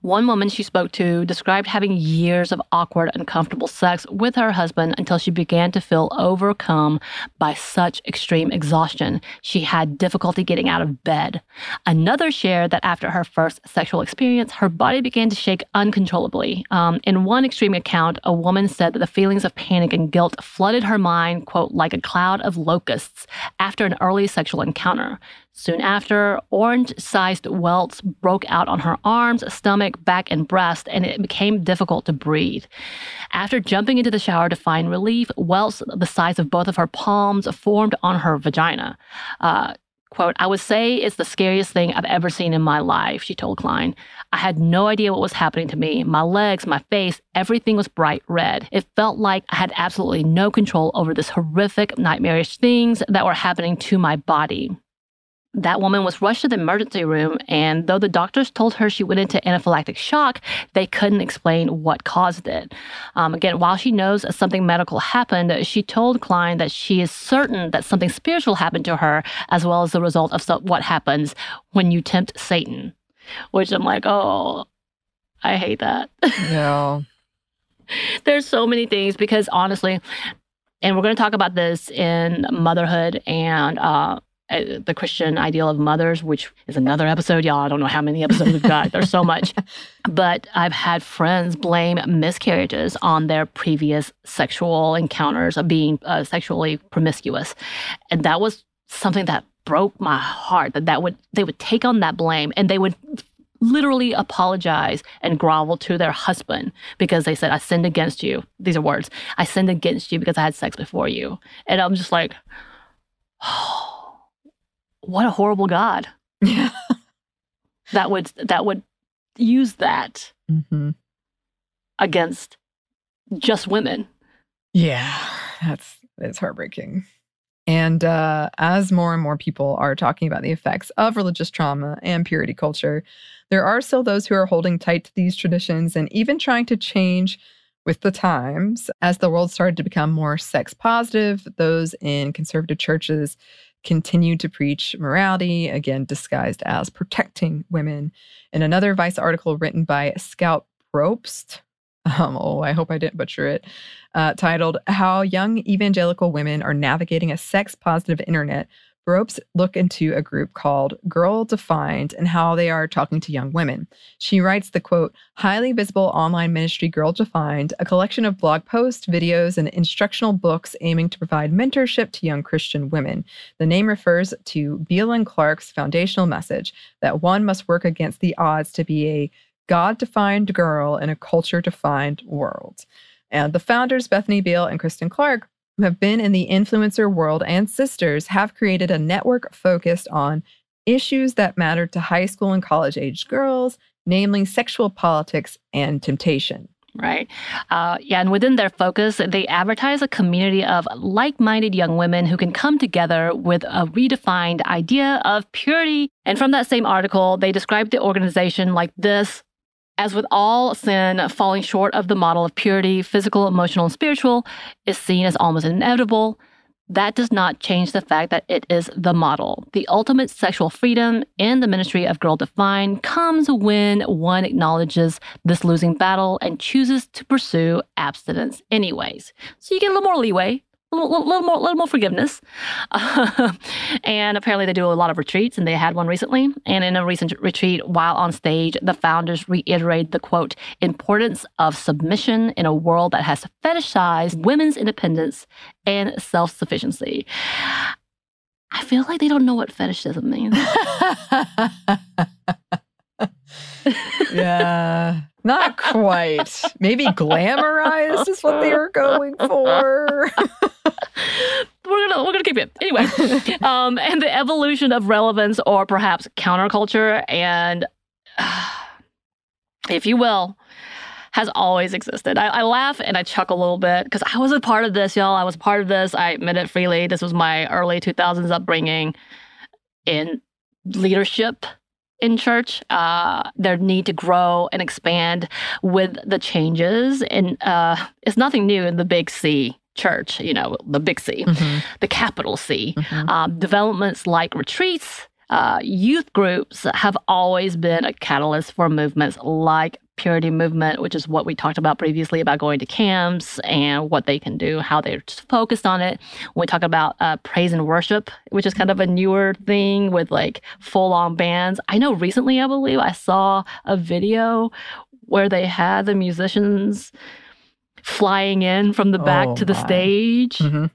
one woman she spoke to described having years of awkward, uncomfortable sex with her husband until she began to feel overcome by such extreme exhaustion. She had difficulty getting out of bed. Another shared that after her first sexual experience, her body began to shake uncontrollably. Um, in one extreme account, a woman said that the feelings of panic and guilt flooded her mind, quote, like a cloud of locusts after an early sexual encounter. Soon after, orange sized welts broke out on her arms, stomach, back, and breast, and it became difficult to breathe. After jumping into the shower to find relief, welts the size of both of her palms formed on her vagina. Uh, Quote, I would say it's the scariest thing I've ever seen in my life, she told Klein. I had no idea what was happening to me. My legs, my face, everything was bright red. It felt like I had absolutely no control over this horrific, nightmarish things that were happening to my body. That woman was rushed to the emergency room, and though the doctors told her she went into anaphylactic shock, they couldn't explain what caused it. Um, again, while she knows something medical happened, she told Klein that she is certain that something spiritual happened to her, as well as the result of so- what happens when you tempt Satan. Which I'm like, oh, I hate that. Yeah. There's so many things because honestly, and we're going to talk about this in motherhood and uh, uh, the Christian ideal of mothers, which is another episode, y'all. I don't know how many episodes we've got. There's so much. But I've had friends blame miscarriages on their previous sexual encounters of being uh, sexually promiscuous, and that was something that broke my heart. That that would they would take on that blame and they would literally apologize and grovel to their husband because they said, I sinned against you. These are words. I sinned against you because I had sex before you. And I'm just like, oh, what a horrible God. Yeah. That would that would use that Mm-hmm. against just women. Yeah, that's it's heartbreaking. And uh, as more and more people are talking about the effects of religious trauma and purity culture, there are still those who are holding tight to these traditions and even trying to change with the times. As the world started to become more sex positive, those in conservative churches continued to preach morality, again disguised as protecting women. In another Vice article written by Scout Probst, um, oh, I hope I didn't butcher it, uh, titled How Young Evangelical Women Are Navigating a Sex Positive Internet. Probst look into a group called Girl Defined and how they are talking to young women. She writes the quote, highly visible online ministry Girl Defined, a collection of blog posts, videos, and instructional books aiming to provide mentorship to young Christian women. The name refers to Beal and Clark's foundational message that one must work against the odds to be a God defined girl in a culture defined world. And the founders, Bethany Beal and Kristen Clark, who have been in the influencer world and sisters, have created a network focused on issues that matter to high school and college aged girls, namely sexual politics and temptation. Right. Uh, yeah. And within their focus, they advertise a community of like minded young women who can come together with a redefined idea of purity. And from that same article, they describe the organization like this as with all sin, falling short of the model of purity, physical, emotional, and spiritual, is seen as almost inevitable. that does not change the fact that it is the model. The ultimate sexual freedom in the ministry of Girl Defined comes when one acknowledges this losing battle and chooses to pursue abstinence anyways. So you get a little more leeway, a little, little more, little more forgiveness. And apparently, they do a lot of retreats, and they had one recently. And in a recent retreat, while on stage, the founders reiterated the quote importance of submission in a world that has fetishized women's independence and self sufficiency. I feel like they don't know what fetishism means. yeah. Not quite. Maybe glamorized is what they were going for. we're gonna we're gonna keep it anyway. um, and the evolution of relevance, or perhaps counterculture, and uh, if you will, has always existed. I, I laugh and I chuckle a little bit because I was a part of this, y'all. I was part of this. I admit it freely. This was my early 2000s upbringing in leadership in church, uh, their need to grow and expand with the changes. And uh, it's nothing new in the big C church, you know, the big C, mm-hmm. the capital C. Mm-hmm. Um, developments like retreats, uh, youth groups have always been a catalyst for movements like purity movement, which is what we talked about previously about going to camps and what they can do, how they're focused on it. When we talk about uh, praise and worship, which is kind of a newer thing with like full on bands. I know recently, I believe, I saw a video where they had the musicians flying in from the back oh, to the my. stage. Mm-hmm.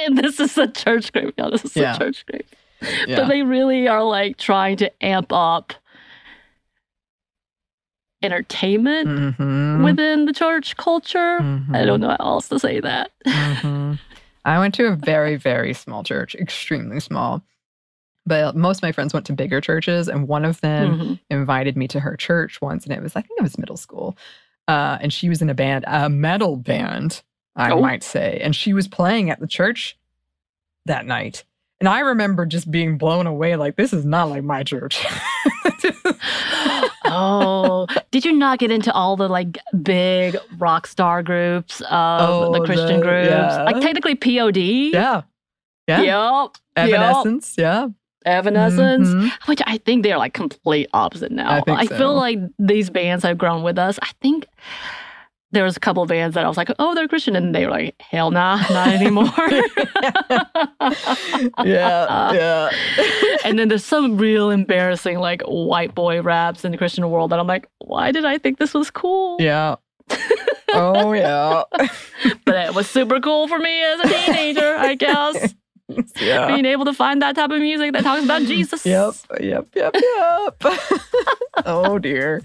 and this is a church group. Yeah, this is yeah. a church group. Yeah. But they really are like trying to amp up entertainment mm-hmm. within the church culture. Mm-hmm. I don't know how else to say that. Mm-hmm. I went to a very, very small church, extremely small. But most of my friends went to bigger churches, and one of them mm-hmm. invited me to her church once, and it was, I think it was middle school. Uh, and she was in a band, a metal band, I oh. might say. And she was playing at the church that night. And I remember just being blown away like, this is not like my church. oh, did you not get into all the like big rock star groups of oh, the Christian the, groups? Yeah. Like technically POD? Yeah. Yeah. Yep. Evanescence. Yep. Yeah. Evanescence, mm-hmm. which I think they're like complete opposite now. I, I so. feel like these bands have grown with us. I think there was a couple of bands that I was like, oh, they're Christian, and they were like, hell nah, not anymore. yeah, yeah. and then there's some real embarrassing like white boy raps in the Christian world that I'm like, why did I think this was cool? Yeah. oh yeah. but it was super cool for me as a teenager, I guess. Yeah. being able to find that type of music that talks about Jesus. Yep, yep, yep, yep. oh dear.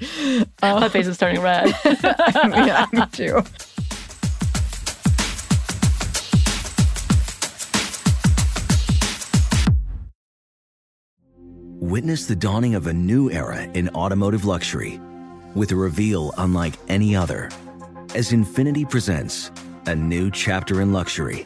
Uh, My face is turning red. yeah, me too. Witness the dawning of a new era in automotive luxury with a reveal unlike any other as Infiniti presents a new chapter in luxury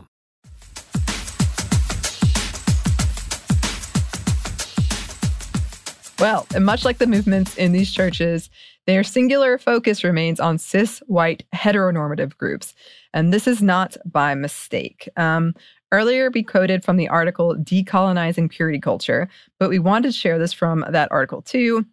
Well, and much like the movements in these churches, their singular focus remains on cis white heteronormative groups. And this is not by mistake. Um, earlier, we quoted from the article Decolonizing Purity Culture, but we wanted to share this from that article too.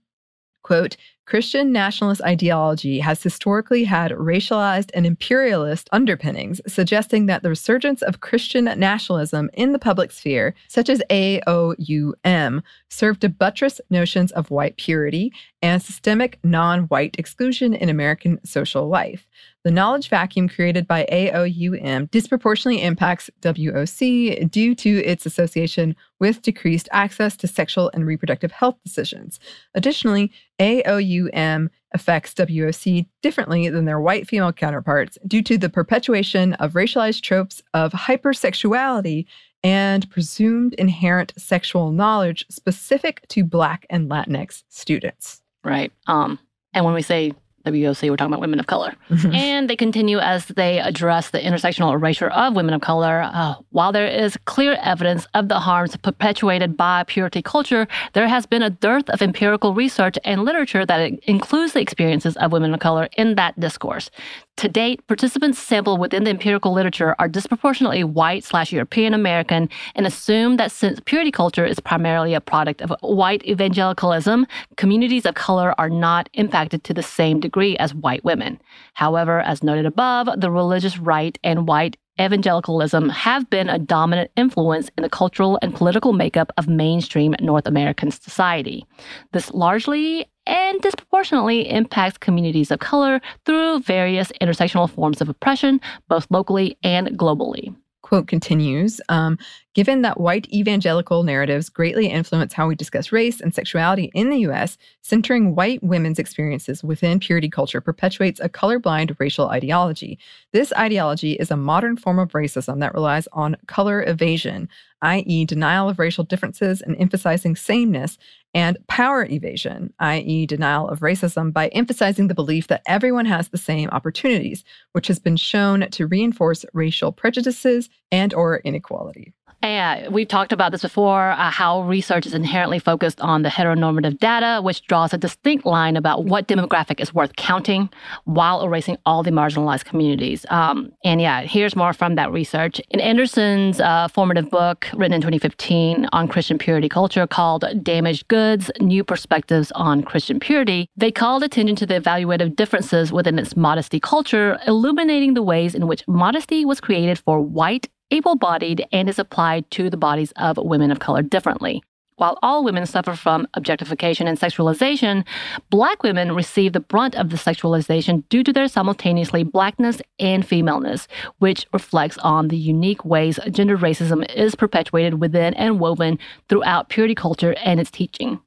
Quote, Christian nationalist ideology has historically had racialized and imperialist underpinnings, suggesting that the resurgence of Christian nationalism in the public sphere, such as AOUM, served to buttress notions of white purity and systemic non white exclusion in American social life. The knowledge vacuum created by AOUM disproportionately impacts WOC due to its association with decreased access to sexual and reproductive health decisions. Additionally, AOUM affects WOC differently than their white female counterparts due to the perpetuation of racialized tropes of hypersexuality and presumed inherent sexual knowledge specific to Black and Latinx students. Right. Um, and when we say WOC, we're talking about women of color. and they continue as they address the intersectional erasure of women of color. Uh, while there is clear evidence of the harms perpetuated by purity culture, there has been a dearth of empirical research and literature that includes the experiences of women of color in that discourse. To date, participants sampled within the empirical literature are disproportionately white slash European American and assume that since purity culture is primarily a product of white evangelicalism, communities of color are not impacted to the same degree as white women. However, as noted above, the religious right and white evangelicalism have been a dominant influence in the cultural and political makeup of mainstream North American society. This largely and disproportionately impacts communities of color through various intersectional forms of oppression, both locally and globally. Quote continues um, Given that white evangelical narratives greatly influence how we discuss race and sexuality in the US, centering white women's experiences within purity culture perpetuates a colorblind racial ideology. This ideology is a modern form of racism that relies on color evasion, i.e., denial of racial differences and emphasizing sameness, and power evasion, i.e., denial of racism by emphasizing the belief that everyone has the same opportunities, which has been shown to reinforce racial prejudices and or inequality. Yeah, we've talked about this before uh, how research is inherently focused on the heteronormative data, which draws a distinct line about what demographic is worth counting while erasing all the marginalized communities. Um, and yeah, here's more from that research. In Anderson's uh, formative book, written in 2015 on Christian purity culture called Damaged Goods New Perspectives on Christian Purity, they called attention to the evaluative differences within its modesty culture, illuminating the ways in which modesty was created for white able bodied and is applied to the bodies of women of color differently. While all women suffer from objectification and sexualization, black women receive the brunt of the sexualization due to their simultaneously blackness and femaleness, which reflects on the unique ways gender racism is perpetuated within and woven throughout purity culture and its teaching.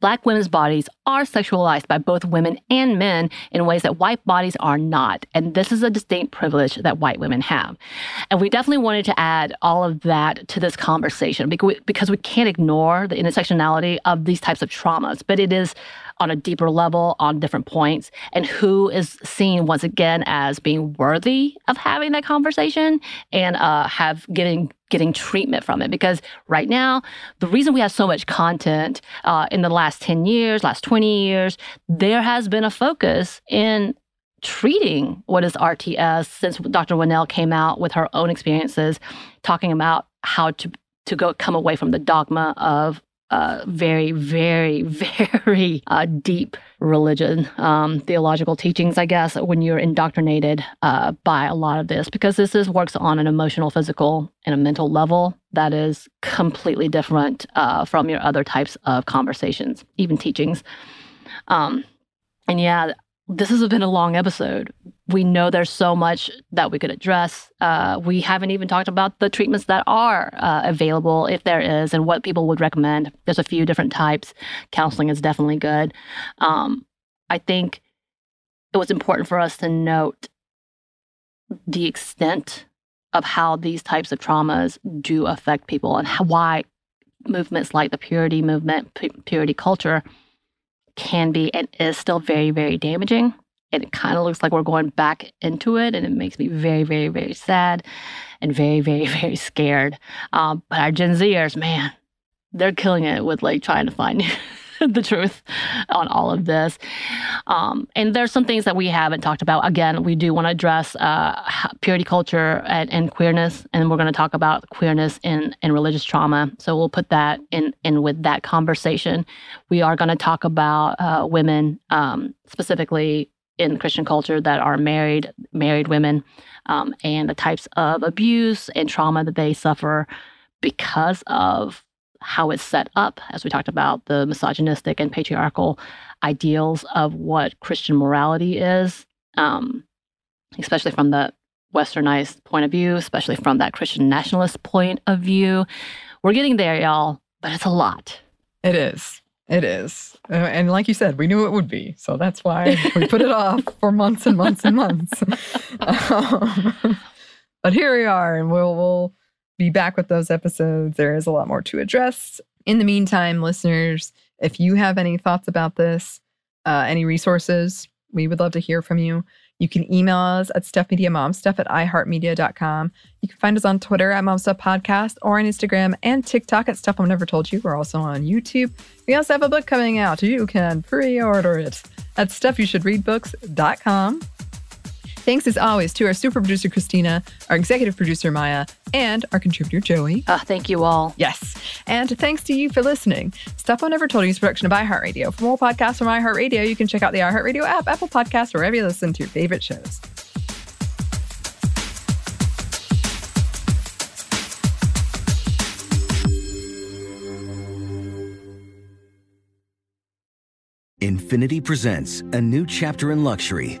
Black women's bodies are sexualized by both women and men in ways that white bodies are not. And this is a distinct privilege that white women have. And we definitely wanted to add all of that to this conversation because we can't ignore the intersectionality of these types of traumas, but it is on a deeper level on different points and who is seen once again as being worthy of having that conversation and uh, have getting getting treatment from it. Because right now the reason we have so much content uh, in the last 10 years last 20 years there has been a focus in treating what is rts since dr Winell came out with her own experiences talking about how to to go come away from the dogma of uh, very, very, very uh, deep religion, um, theological teachings, I guess, when you're indoctrinated uh, by a lot of this, because this is works on an emotional, physical, and a mental level that is completely different uh, from your other types of conversations, even teachings. Um, and yeah, this has been a long episode. We know there's so much that we could address. Uh, we haven't even talked about the treatments that are uh, available, if there is, and what people would recommend. There's a few different types. Counseling is definitely good. Um, I think it was important for us to note the extent of how these types of traumas do affect people and how, why movements like the purity movement, purity culture, can be and is still very, very damaging. And it kind of looks like we're going back into it. And it makes me very, very, very sad and very, very, very scared. Um, but our Gen Zers, man, they're killing it with like trying to find the truth on all of this. Um, and there's some things that we haven't talked about. Again, we do want to address uh, purity culture and, and, queerness, and we're going to talk about queerness in, in religious trauma. So we'll put that in, in with that conversation. We are going to talk about uh, women, um, specifically in Christian culture, that are married, married women, um, and the types of abuse and trauma that they suffer because of how it's set up, as we talked about, the misogynistic and patriarchal ideals of what Christian morality is, um, especially from the westernized point of view, especially from that Christian nationalist point of view. We're getting there, y'all, but it's a lot. It is. It is. Uh, and like you said, we knew it would be. So that's why we put it off for months and months and months. um, but here we are, and we'll, we'll be back with those episodes. There is a lot more to address. In the meantime, listeners, if you have any thoughts about this, uh, any resources, we would love to hear from you. You can email us at stuffmediamomstuff at iheartmedia.com. You can find us on Twitter at Momstuff Podcast or on Instagram and TikTok at Stuff Mom Never Told You. We're also on YouTube. We also have a book coming out. You can pre-order it at stuffyoushouldreadbooks.com. Thanks as always to our super producer, Christina, our executive producer, Maya, and our contributor, Joey. Uh, thank you all. Yes. And thanks to you for listening. Stuff Mom Never Told You is production of iHeartRadio. For more podcasts from iHeartRadio, you can check out the iHeartRadio app, Apple Podcasts, wherever you listen to your favorite shows. Infiniti presents a new chapter in luxury